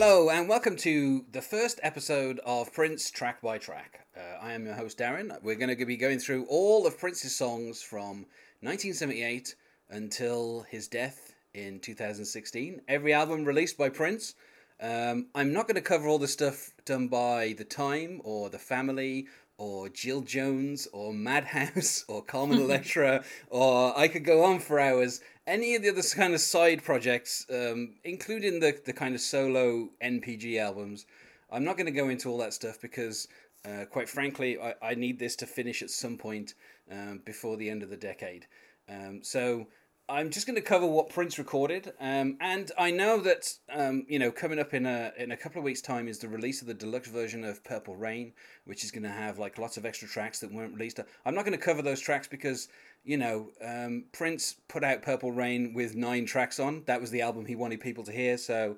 Hello, and welcome to the first episode of Prince Track by Track. Uh, I am your host, Darren. We're going to be going through all of Prince's songs from 1978 until his death in 2016. Every album released by Prince. Um, I'm not going to cover all the stuff done by The Time or The Family or Jill Jones or Madhouse or Carmen Electra, or I could go on for hours. Any of the other kind of side projects, um, including the, the kind of solo NPG albums, I'm not going to go into all that stuff because, uh, quite frankly, I, I need this to finish at some point um, before the end of the decade. Um, so I'm just going to cover what Prince recorded, um, and I know that um, you know coming up in a in a couple of weeks' time is the release of the deluxe version of Purple Rain, which is going to have like lots of extra tracks that weren't released. I'm not going to cover those tracks because you know um, Prince put out Purple Rain with nine tracks on. That was the album he wanted people to hear, so.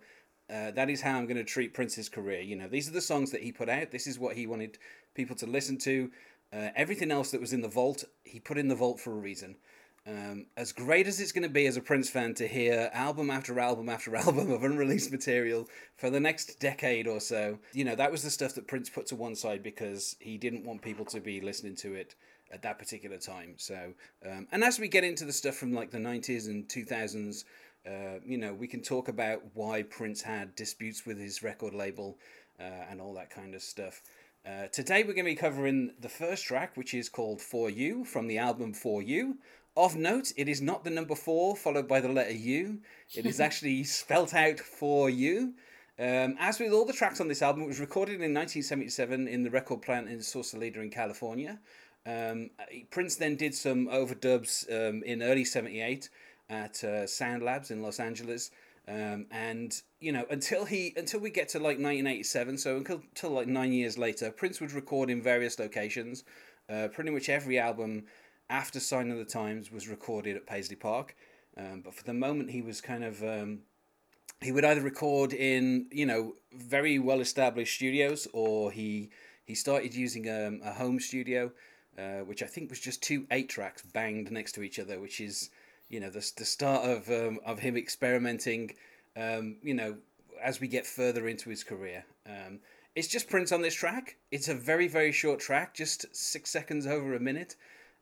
Uh, that is how I'm going to treat Prince's career. You know, these are the songs that he put out. This is what he wanted people to listen to. Uh, everything else that was in the vault, he put in the vault for a reason. Um, as great as it's going to be as a Prince fan to hear album after album after album of unreleased material for the next decade or so, you know, that was the stuff that Prince put to one side because he didn't want people to be listening to it at that particular time. So, um, and as we get into the stuff from like the 90s and 2000s, uh, you know, we can talk about why Prince had disputes with his record label uh, and all that kind of stuff. Uh, today we're going to be covering the first track, which is called For You from the album For You of note, it is not the number four followed by the letter U. It is actually spelt out for you. Um, as with all the tracks on this album, it was recorded in 1977 in the record plant in Sausalito in California. Um, Prince then did some overdubs um, in early 78 at uh, Sound Labs in Los Angeles. Um, and you know until he until we get to like 1987 so until, until like nine years later prince would record in various locations uh, pretty much every album after Sign of the Times was recorded at Paisley Park. Um, but for the moment, he was kind of um, he would either record in you know very well established studios, or he he started using um, a home studio, uh, which I think was just two eight tracks banged next to each other, which is you know the the start of um, of him experimenting. Um, you know, as we get further into his career. Um, it's just Prince on this track. It's a very very short track, just six seconds over a minute.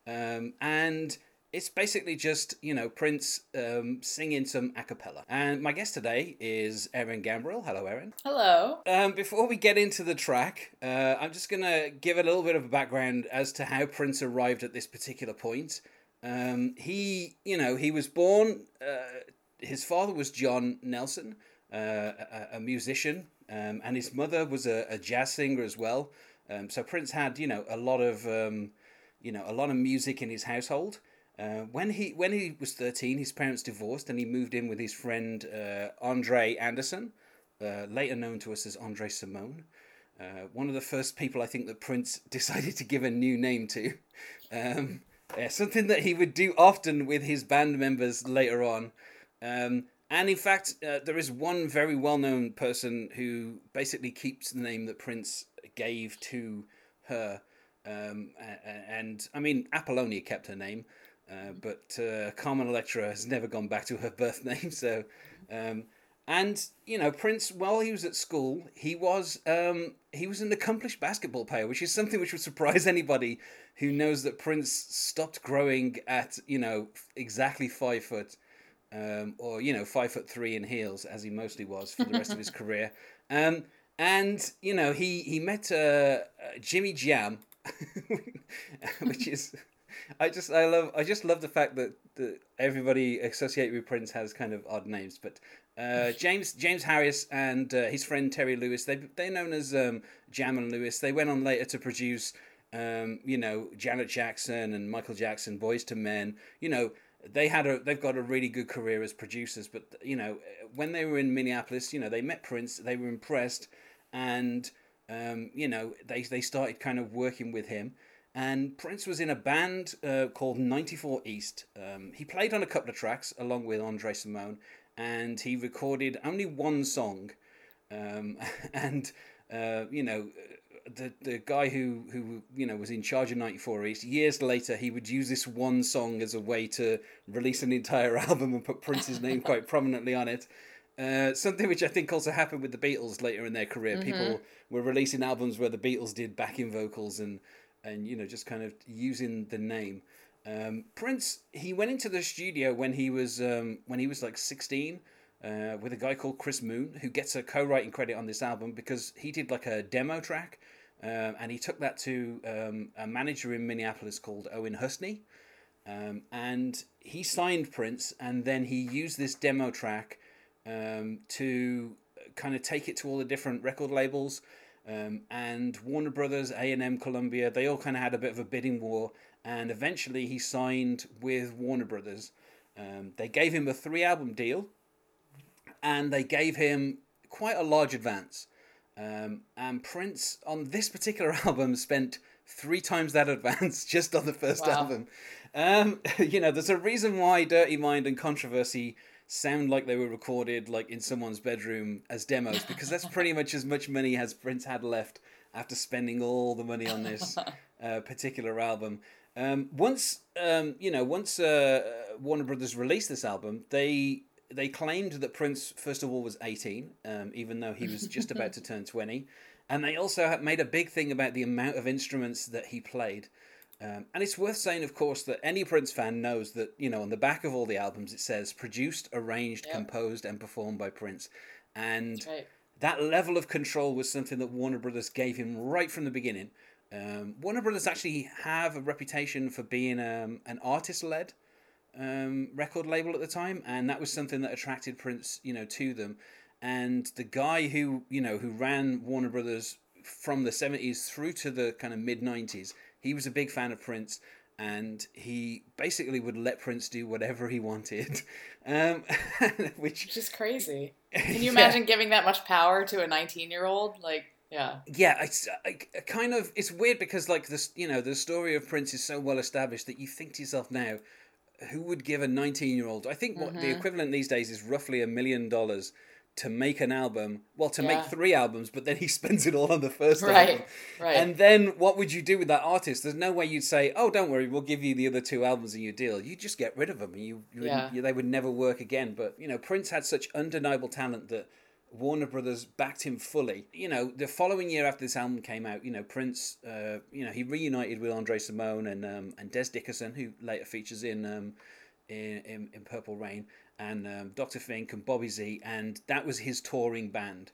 Um, and it's basically just you know Prince um, singing some a cappella. And my guest today is Erin Gambrell. Hello, Erin. Hello. Um, before we get into the track, uh, I'm just gonna give a little bit of a background as to how Prince arrived at this particular point. Um, he, you know, he was born. Uh, his father was John Nelson, uh, a, a, musician, um, and his mother was a, a jazz singer as well. Um, so Prince had, you know, a lot of um, you know, a lot of music in his household. Uh, when he when he was thirteen, his parents divorced, and he moved in with his friend uh, Andre Anderson, uh, later known to us as Andre Cymone. Uh, one of the first people I think that Prince decided to give a new name to. Um, something that he would do often with his band members later on. Um, and in fact, uh, there is one very well known person who basically keeps the name that Prince gave to her. Um, and I mean, Apollonia kept her name, uh, but uh, Carmen Electra has never gone back to her birth name. So, um, and you know, Prince, while he was at school, he was um, he was an accomplished basketball player, which is something which would surprise anybody who knows that Prince stopped growing at you know exactly five foot. Um, or you know five foot three in heels as he mostly was for the rest of his career um, and you know he he met uh, uh, Jimmy Jam which is I just I love I just love the fact that, that everybody associated with Prince has kind of odd names, but uh, James James Harris and uh, his friend Terry Lewis they they're known as um, Jam and Lewis. They went on later to produce um, you know Janet Jackson and Michael Jackson, Boyz II Men. You know they had a they've got a really good career as producers, but you know when they were in Minneapolis, you know they met Prince, they were impressed, and um, you know, they, they started kind of working with him. And Prince was in a band uh, called 94 East. Um, he played on a couple of tracks along with Andre Cymone, and he recorded only one song. Um, and, uh, you know, the, the guy who, who, you know, was in charge of 94 East, years later, he would use this one song as a way to release an entire album and put Prince's name quite prominently on it. Uh, something which I think also happened with the Beatles later in their career. Mm-hmm. People were releasing albums where the Beatles did backing vocals and and you know just kind of using the name. Um, Prince he went into the studio when he was um, when he was like sixteen. Uh, with a guy called Chris Moon, who gets a co-writing credit on this album because he did like a demo track, um, and he took that to um, a manager in Minneapolis called Owen Husney, um, and he signed Prince, and then he used this demo track um, to kind of take it to all the different record labels. Um, and Warner Brothers, A and M, Columbia, they all kind of had a bit of a bidding war, and eventually he signed with Warner Brothers. Um, they gave him a three-album deal, and they gave him quite a large advance. Um, and Prince on this particular album spent three times that advance just on the first Wow. album. Um, you know, there's a reason why Dirty Mind and Controversy sound like they were recorded like in someone's bedroom as demos because that's pretty much as much money as Prince had left after spending all the money on this uh, particular album. Um, once um, you know, once uh, Warner Brothers released this album, they they claimed that Prince first of all was 18, um, even though he was just about to turn 20, and they also made a big thing about the amount of instruments that he played. Um, and it's worth saying, of course, that any Prince fan knows that you know on the back of all the albums it says produced, arranged, Yep. composed, and performed by Prince, and Right. that level of control was something that Warner Brothers gave him right from the beginning. Um, Warner Brothers actually have a reputation for being um, an artist-led um, record label at the time, and that was something that attracted Prince, you know, to them. And the guy who you know who ran Warner Brothers from the seventies through to the kind of mid nineties, he was a big fan of Prince, and he basically would let Prince do whatever he wanted, um, which Which is crazy. Can you Yeah. imagine giving that much power to a 19 year old? Like, yeah. Yeah, it's I, I kind of it's weird because like this, you know, the story of Prince is so well established that you think to yourself now, who would give a nineteen-year-old? I think what Mm-hmm. the equivalent these days is roughly a million dollars to make an album. Well, to Yeah. make three albums, but then he spends it all on the first Right, album. right. And then what would you do with that artist? There's no way you'd say, "Oh, don't worry, we'll give you the other two albums in your deal." You just get rid of them, and you, you, yeah. you, they would never work again. But you know, Prince had such undeniable talent that Warner Brothers backed him fully. You know, the following year after this album came out, you know, Prince, uh, you know, he reunited with Andre Cymone and um, and Dez Dickerson, who later features in um, in, in, in Purple Rain, and um, Dr. Fink and Bobby Z, and that was his touring band.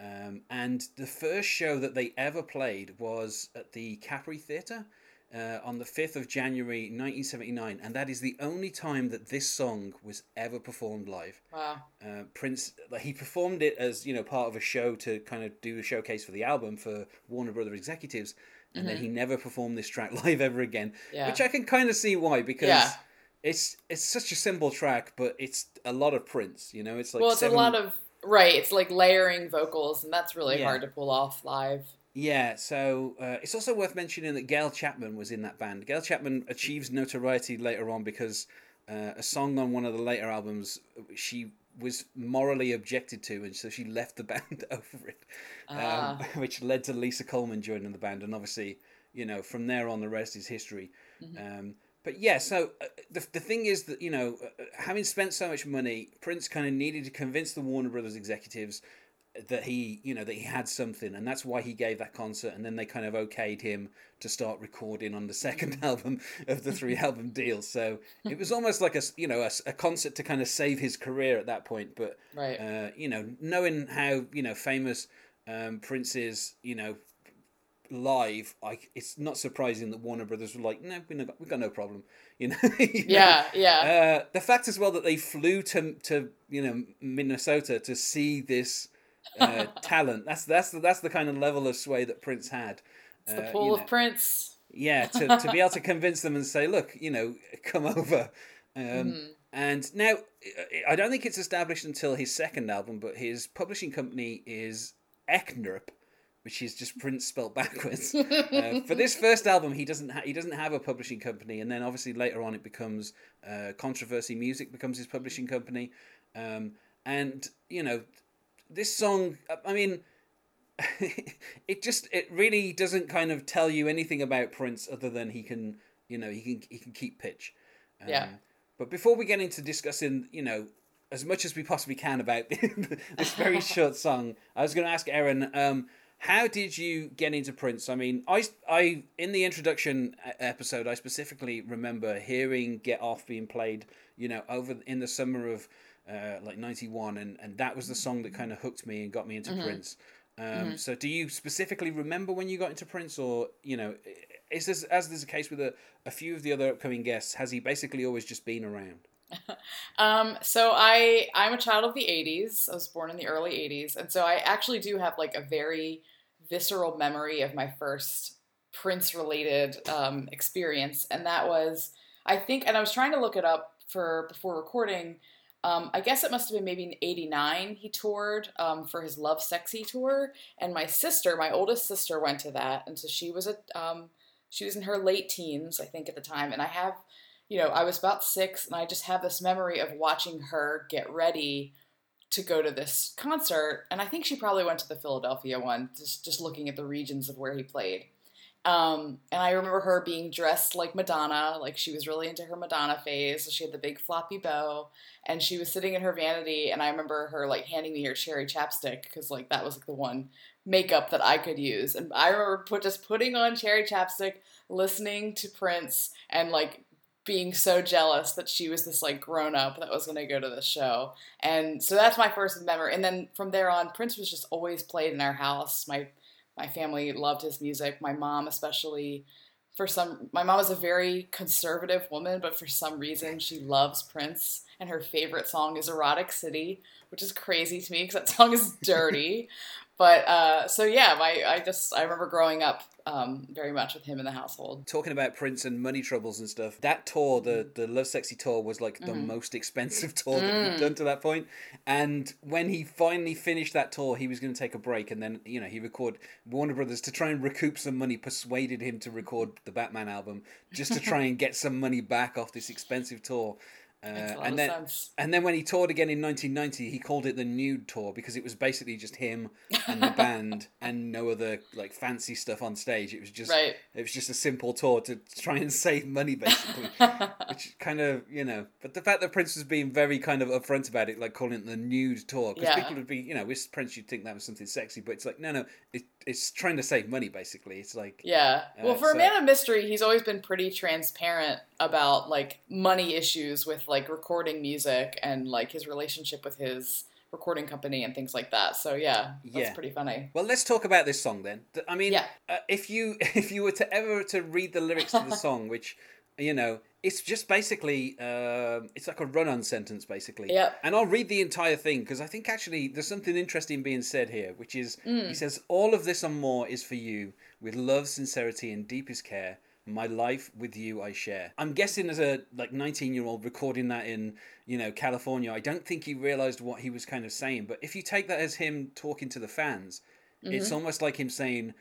Um, and the first show that they ever played was at the Capri Theatre uh, on the 5th of January 1979, and that is the only time that this song was ever performed live. Wow. Uh, Prince, he performed it as you know part of a show to kind of do a showcase for the album for Warner Brother executives, and then he never performed this track live ever again, Mm-hmm. Yeah. which I can kind of see why because Yeah. It's it's such a simple track, but it's a lot of Prince. You know, it's like well, it's seven, a lot of, right. It's like layering vocals, and that's really Yeah. hard to pull off live. Yeah, so uh, it's also worth mentioning that Gayle Chapman was in that band. Gayle Chapman achieves notoriety later on because uh, a song on one of the later albums she was morally objected to, and so she left the band over it, um, Ah. which led to Lisa Coleman joining the band, and obviously, you know, from there on, the rest is history. Um, but yeah, so uh, the, the thing is that you know, uh, having spent so much money, Prince kind of needed to convince the Warner Brothers executives that he, you know, that he had something, and that's why he gave that concert. And then they kind of okayed him to start recording on the second album of the three album deal. So it was almost like a, you know, a concert to kind of save his career at that point. But Right. uh, you know, knowing how you know famous um, Prince is, you know, live, like it's not surprising that Warner Brothers were like, no, we no, we got no problem, you know. you know? Yeah, yeah. Uh, the fact as well that they flew to to you know Minnesota to see this uh, talent. That's that's the, that's the kind of level of sway that Prince had. It's the Uh, pool you of Prince. yeah, to, to be able to convince them and say, look, you know, come over. Um, Mm-hmm. And now, I don't think it's established until his second album, but his publishing company is Ecnirp, which is just Prince spelled backwards. uh, for this first album, he doesn't ha- he doesn't have a publishing company, and then obviously later on it becomes uh, Controversy Music becomes his publishing company, um, and you know, this song. I mean. it just it really doesn't kind of tell you anything about Prince other than he can you know he can he can keep pitch. Um, Yeah. But before we get into discussing you know as much as we possibly can about this very short song. I was going to ask Aaron. um, how did you get into Prince? I mean, I, I in the introduction episode, I specifically remember hearing "Get Off" being played, you know, over in the summer of uh, like '91, and and that was the song that kind of hooked me and got me into mm-hmm. Prince. Um, mm-hmm. So, do you specifically remember when you got into Prince, or you know, is this as is the case with a, a few of the other upcoming guests? Has he basically always just been around? um, so I I'm a child of the 80s. I was born in the early 80s, and so I actually do have like a very visceral memory of my first Prince related um, experience, and that was I think, and I was trying to look it up for before recording. Um, I guess it must have been maybe in '89 he toured um, for his Lovesexy tour, and my sister, my oldest sister, went to that, and so she was a um, she was in her late teens, I think, at the time, and I have you know, I was about six, and I just have this memory of watching her get ready to go to this concert. And I think she probably went to the Philadelphia one, just just looking at the regions of where he played. Um, and I remember her being dressed like Madonna, like she was really into her Madonna phase. So she had the big floppy bow, and she was sitting in her vanity. And I remember her like handing me her cherry chapstick because like that was like the one makeup that I could use. And I remember put just putting on cherry chapstick, listening to Prince, and like being so jealous that she was this like grown up that was going to go to the show. And so that's my first memory. And then from there on, Prince was just always played in our house. My my family loved his music. My mom especially for some my mom is a very conservative woman, but for some reason she loves Prince and her favorite song is Erotic City, which is crazy to me because that song is dirty. but uh, so yeah, my I just I remember growing up um, very much with him in the household. Talking about Prince and money troubles and stuff, that tour, the the Lovesexy tour, was like the mm-hmm. most expensive tour that he'd mm. done to that point. And when he finally finished that tour, he was going to take a break, and then you know he recorded Warner Brothers to try and recoup some money, persuaded him to record the Batman album just to try and get some money back off this expensive tour. Uh, and then, sense. and then when he toured again in 1990, he called it the Nude Tour because it was basically just him and the band and no other like fancy stuff on stage. It was just right. it was just a simple tour to try and save money, basically. which kind of you know, but the fact that Prince was being very kind of upfront about it, like calling it the Nude Tour, because yeah. people would be you know with Prince you'd think that was something sexy, but it's like no, no, it, it's trying to save money basically. It's like yeah. Well, uh, for so, a man of mystery, he's always been pretty transparent about like money issues with like recording music and like his relationship with his recording company and things like that. So yeah, that's yeah. pretty funny. Well, let's talk about this song then. I mean, yeah. Uh, if you if you were to ever to read the lyrics to the song, which you know, it's just basically uh, it's like a run-on sentence basically. Yeah. And I'll read the entire thing because I think actually there's something interesting being said here, which is mm. he says all of this and more is for you with love, sincerity, and deepest care my life with you I share. I'm guessing as a like 19 year old recording that in, you know, California, I don't think he realized what he was kind of saying. But if you take that as him talking to the fans, mm-hmm. it's almost like him saying,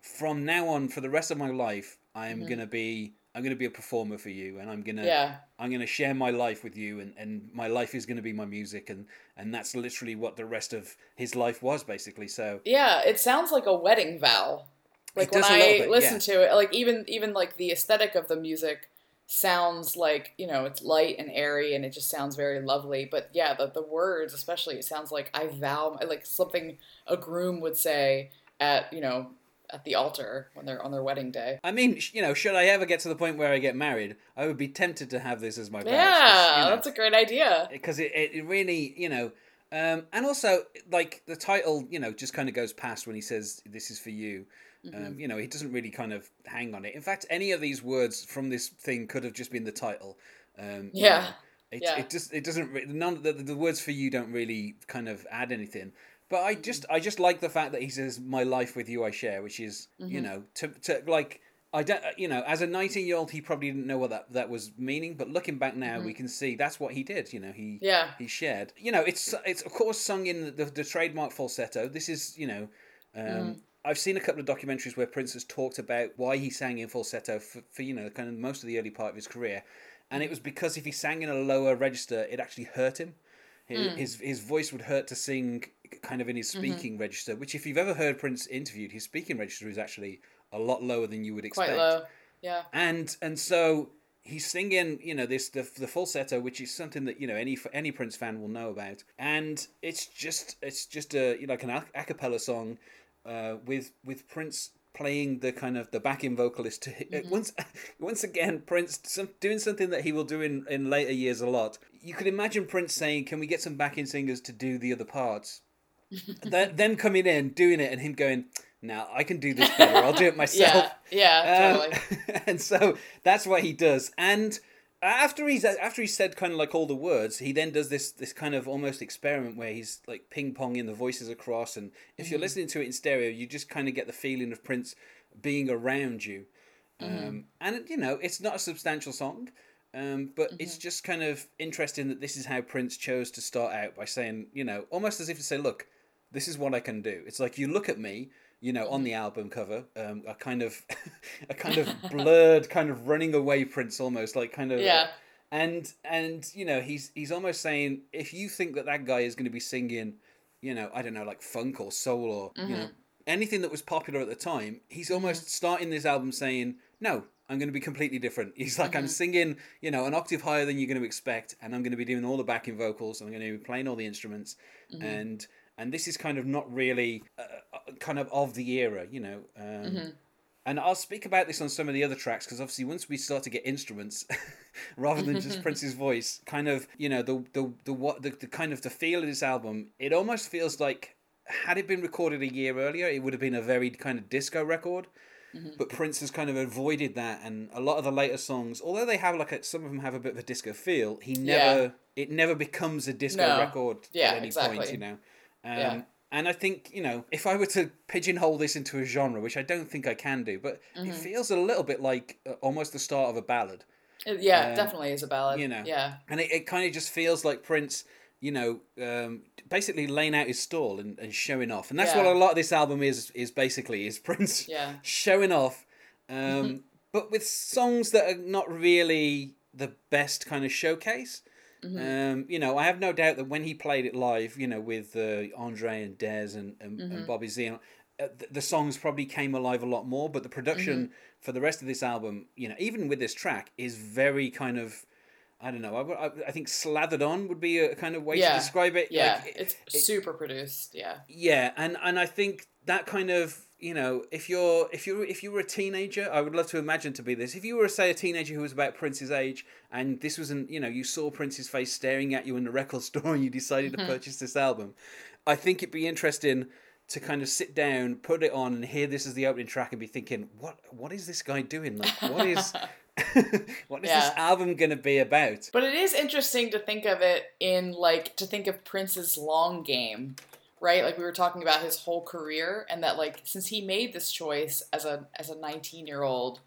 from now on for the rest of my life, I am mm-hmm. gonna be I'm gonna be a performer for you and I'm gonna yeah. I'm gonna share my life with you and, and my life is gonna be my music and and that's literally what the rest of his life was basically. So Yeah, it sounds like a wedding vow. Like when I bit, listen yeah. to it, like even even like the aesthetic of the music sounds like you know it's light and airy and it just sounds very lovely. But yeah, the the words especially it sounds like I vow like something a groom would say at you know at the altar when they're on their wedding day. I mean, you know, should I ever get to the point where I get married, I would be tempted to have this as my. Yeah, you know, that's a great idea. Because it, it really, you know, um, and also like the title, you know, just kind of goes past when he says, "This is for you." Mm-hmm. Um, you know, he doesn't really kind of hang on it. In fact, any of these words from this thing could have just been the title. Um, yeah. You know, it, yeah. it just it doesn't none the, the words for you don't really kind of add anything. But I mm-hmm. just I just like the fact that he says my life with you I share, which is mm-hmm. you know to to like I don't you know as a 19 year old he probably didn't know what that that was meaning, but looking back now mm-hmm. we can see that's what he did. You know he yeah he shared. You know it's it's of course sung in the, the, the trademark falsetto. This is you know. Um, mm-hmm. I've seen a couple of documentaries where Prince has talked about why he sang in falsetto for, for you know kind of most of the early part of his career, and it was because if he sang in a lower register, it actually hurt him. His, mm. his, his voice would hurt to sing kind of in his mm-hmm. speaking mm-hmm. register. Which, if you've ever heard Prince interviewed, his speaking register is actually a lot lower than you would expect. Quite low, yeah. And and so he's singing, you know, this the, the falsetto, which is something that you know any any Prince fan will know about, and it's just it's just a you know, like an a, a cappella song uh, with with Prince playing the kind of the backing vocalist to mm-hmm. once once again Prince some, doing something that he will do in in later years a lot. You could imagine Prince saying, "Can we get some backing singers to do the other parts?" then, then coming in doing it and him going now I can do this better. I'll do it myself. yeah, yeah, totally. Um, and so that's what he does. And after he's after he said kind of like all the words, he then does this this kind of almost experiment where he's like ping ponging the voices across. And if mm-hmm. you're listening to it in stereo, you just kind of get the feeling of Prince being around you. Mm-hmm. Um, and you know, it's not a substantial song. Um, but mm-hmm. it's just kind of interesting that this is how Prince chose to start out by saying, you know, almost as if to say, look, this is what I can do. It's like you look at me, you know, on the album cover, um, a kind of, a kind of blurred, kind of running away Prince, almost like kind of, yeah. and and you know, he's he's almost saying, if you think that that guy is going to be singing, you know, I don't know, like funk or soul or mm-hmm. you know, mm-hmm. anything that was popular at the time, he's mm-hmm. almost mm-hmm. starting this album saying, no, I'm going to be completely different. He's like, mm-hmm. I'm singing, you know, an octave higher than you're going to expect, and I'm going to be doing all the backing vocals, and I'm going to be playing all the instruments, mm-hmm. and and this is kind of not really uh, kind of of the era, you know. Um, mm-hmm. And I'll speak about this on some of the other tracks because obviously once we start to get instruments, rather than just Prince's voice, kind of you know the the the what the, the kind of the feel of this album, it almost feels like had it been recorded a year earlier, it would have been a very kind of disco record. Mm-hmm. But Prince has kind of avoided that, and a lot of the later songs, although they have like a, some of them have a bit of a disco feel, he never yeah. it never becomes a disco no. record yeah, at any exactly. point, you know. Um, yeah. And I think, you know, if I were to pigeonhole this into a genre, which I don't think I can do, but mm-hmm. it feels a little bit like uh, almost the start of a ballad. Yeah, um, definitely is a ballad. You know, yeah. And it, it kind of just feels like Prince, you know, um, basically laying out his stall and, and showing off. And that's yeah. what a lot of this album is, is basically, is Prince yeah. showing off. Um, mm-hmm. but with songs that are not really the best kind of showcase. Mm-hmm. Um, you know, I have no doubt that when he played it live, you know, with uh, Andre and Dez and, and, mm-hmm. and Bobby Z, uh, the, the, songs probably came alive a lot more. But the production mm-hmm. for the rest of this album, you know, even with this track, is very kind of. I don't know. I, I, I think slathered on would be a kind of way yeah. to describe it. Yeah, like, it's it, super produced. Yeah. Yeah, and and I think that kind of you know, if you're if you if you were a teenager, I would love to imagine to be this. If you were say a teenager who was about Prince's age, and this wasn't, you know, you saw Prince's face staring at you in the record store, and you decided to mm-hmm. purchase this album, I think it'd be interesting to kind of sit down, put it on, and hear this as the opening track, and be thinking, what what is this guy doing? Like, what is what is yeah. this album going to be about? But it is interesting to think of it in like to think of Prince's long game right? Like we were talking about his whole career and that like since he made this choice as a as a 19-year-old,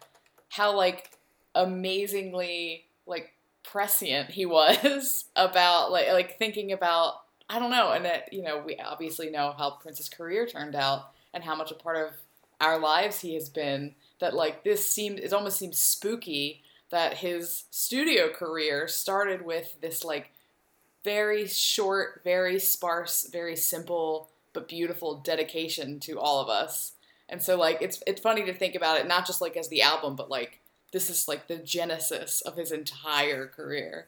how like amazingly like prescient he was about like like thinking about I don't know, and that you know we obviously know how Prince's career turned out and how much a part of our lives he has been. That like this seemed it almost seems spooky that his studio career started with this like very short, very sparse, very simple but beautiful dedication to all of us. And so like it's it's funny to think about it not just like as the album but like this is like the genesis of his entire career.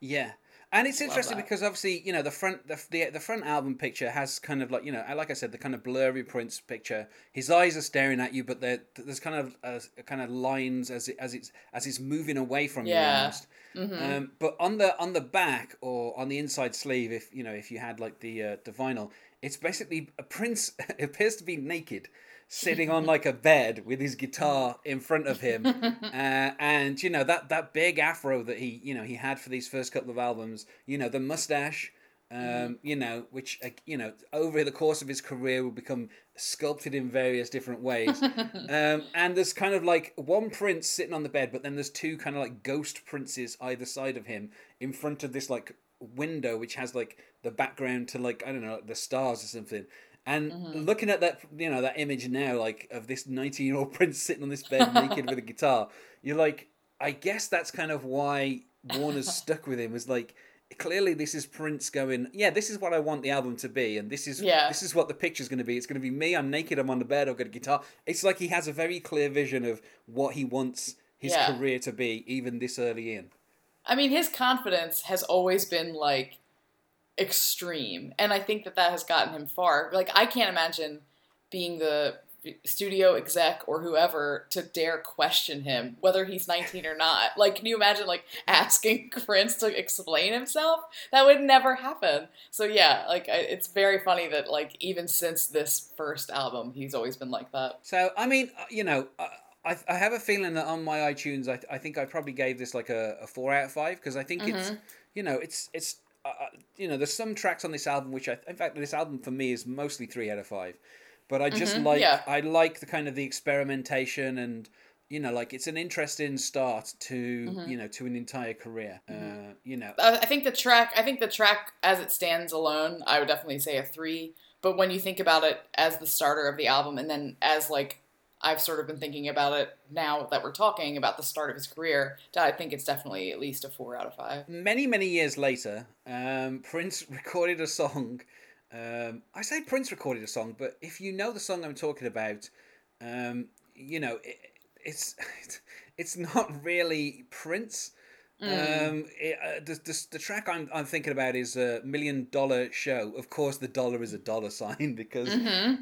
Yeah. And it's interesting because obviously, you know, the front the, the the front album picture has kind of like you know, like I said, the kind of blurry Prince picture. His eyes are staring at you, but there's kind of uh, kind of lines as it as it's as it's moving away from yeah. you almost. Mm-hmm. Um, but on the on the back or on the inside sleeve, if you know if you had like the uh, the vinyl, it's basically a Prince appears to be naked sitting on like a bed with his guitar in front of him, uh, and you know that that big afro that he you know he had for these first couple of albums. You know the mustache. Um, mm-hmm. you know, which uh, you know, over the course of his career will become sculpted in various different ways. um, and there's kind of like one prince sitting on the bed, but then there's two kind of like ghost princes either side of him in front of this like window, which has like the background to like I don't know, like the stars or something. And mm-hmm. looking at that, you know, that image now, like of this 19 year old prince sitting on this bed naked with a guitar, you're like, I guess that's kind of why Warner's stuck with him. Was like, clearly this is Prince going, yeah, this is what I want the album to be, and this is yeah. this is what the picture's going to be. It's going to be me. I'm naked. I'm on the bed. I've got a guitar. It's like he has a very clear vision of what he wants his Yeah. career to be, even this early in. I mean, his confidence has always been like extreme, and I think that that has gotten him far. Like, I can't imagine being the studio exec or whoever to dare question him whether he's 19 or not. Like, can you imagine like asking Prince to explain himself? That would never happen. So yeah, like I- it's very funny that like even since this first album, he's always been like that. So I mean, uh, you know, I, I I have a feeling that on my iTunes, I, I think I probably gave this like a, a four out of five because I think it's, Mm-hmm. you know, it's it's, uh, uh, you know, there's some tracks on this album which I, in fact, this album for me is mostly three out of five, but I just Mhm, like yeah. I like the kind of the experimentation and. You know, like it's an interesting start to Mhm. you know to an entire career. Mhm. Uh, you know, I I think the track, I think the track as it stands alone, I would definitely say a three. But when you think about it as the starter of the album, and then as like I've sort of been thinking about it now that we're talking about the start of his career, I think it's definitely at least a four out of five. many many years later um, prince recorded a song um, i say prince recorded a song but if you know the song i'm talking about um, you know it, it's it's not really prince Mm. um, it, uh, the, the, the track I'm, I'm thinking about is a million dollar show of course the dollar is a dollar sign because hmm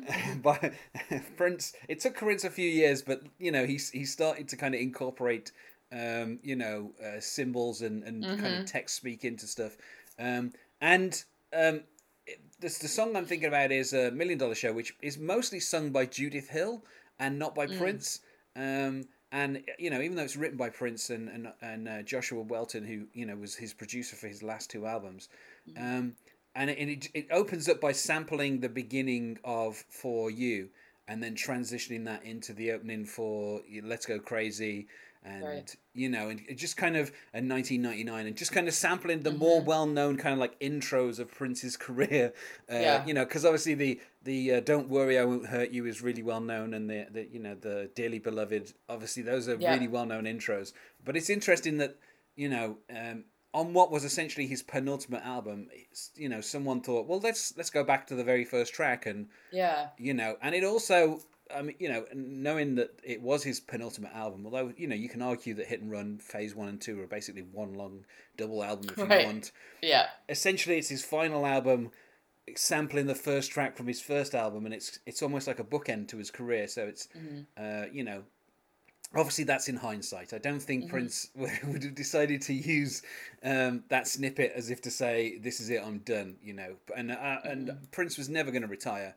but Prince, it took Prince a few years, but you know he's he started to kind of incorporate, um, you know, uh, symbols and and kind Mhm. of text speak into stuff, um, and um, it- this the song I'm thinking about is a Million Dollar Show, which is mostly sung by Judith Hill and not by Mm. Prince. Um, and you know, even though it's written by Prince and and, and uh, Joshua Welton, who you know was his producer for his last two albums, um, and it, and it it opens up by sampling the beginning of For You, and then transitioning that into the opening for Let's Go Crazy, and Right. you know, and just kind of in 1999, and just kind of sampling the more Mhm. well known kind of like intros of Prince's career, uh, Yeah. you know, because obviously the the uh, Don't Worry I Won't Hurt You is really well known, and the, the you know the Dearly Beloved, obviously those are Yeah. really well known intros. But it's interesting that you know. Um, on what was essentially his penultimate album, you know, someone thought, well, let's let's go back to the very first track, and Yeah. you know, and it also, I mean, you know, knowing that it was his penultimate album, although you know, you can argue that Hit and Run Phase One and Two are basically one long double album if you Right. want. Yeah. Essentially, it's his final album, sampling the first track from his first album, and it's it's almost like a bookend to his career. So it's, Mhm. uh, you know. Obviously, that's in hindsight. I don't think Mhm. Prince would have decided to use um, that snippet as if to say, "This is it, I'm done." You know, and uh, and Mm-hmm. Prince was never going to retire,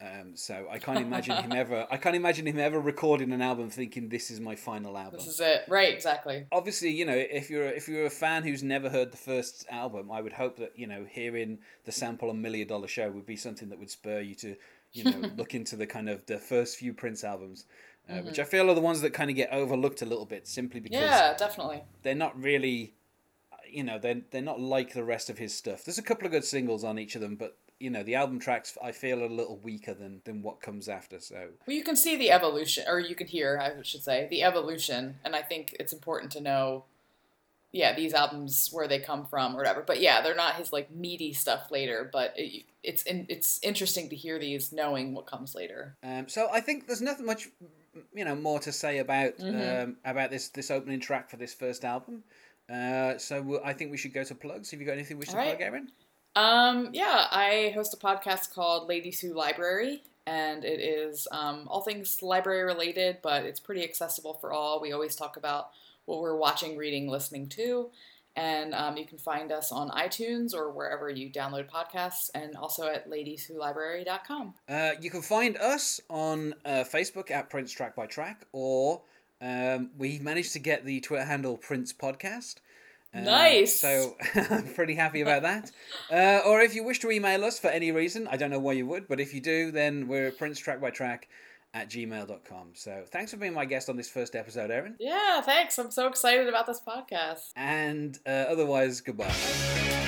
um, so I can't imagine him ever. I can't imagine him ever recording an album thinking, "This is my final album." This is it. Right. Exactly. Obviously, you know, if you're if you're a fan who's never heard the first album, I would hope that you know hearing the sample on Million Dollar Show would be something that would spur you to, you know, look into the kind of the first few Prince albums. Uh, Which I feel are the ones that kind of get overlooked a little bit, simply because Mm-hmm. Yeah. Definitely. they're not really, you know, they're they're not like the rest of his stuff. There's a couple of good singles on each of them, but you know, the album tracks I feel are a little weaker than than what comes after. So Well, you can see the evolution, or you can hear, I should say, the evolution, and I think it's important to know, yeah, these albums where they come from or whatever. But yeah, they're not his like meaty stuff later, but it, it's in, it's interesting to hear these, knowing what comes later. Um, so I think there's nothing much, you know, more to say about Mhm. um, about this this opening track for this first album. Uh, so I think we should go to plugs. Have you got anything we should right. plug, Aaron? Um, yeah, I host a podcast called Ladies Who Library, and it is um, all things library related, but it's pretty accessible for all. We always talk about what we're watching, reading, listening to. And um, you can find us on iTunes or wherever you download podcasts, and also at ladieswholibrary.com. Uh, you can find us on uh, Facebook at Prince Track by Track, or um, we managed to get the Twitter handle Prince Podcast. Uh, Nice. So I'm pretty happy about that. Uh, or if you wish to email us for any reason, I don't know why you would, but if you do, then we're Prince Track by Track at gmail.com. So thanks for being my guest on this first episode, Aaron. Yeah, thanks. I'm so excited about this podcast. And uh, otherwise, goodbye.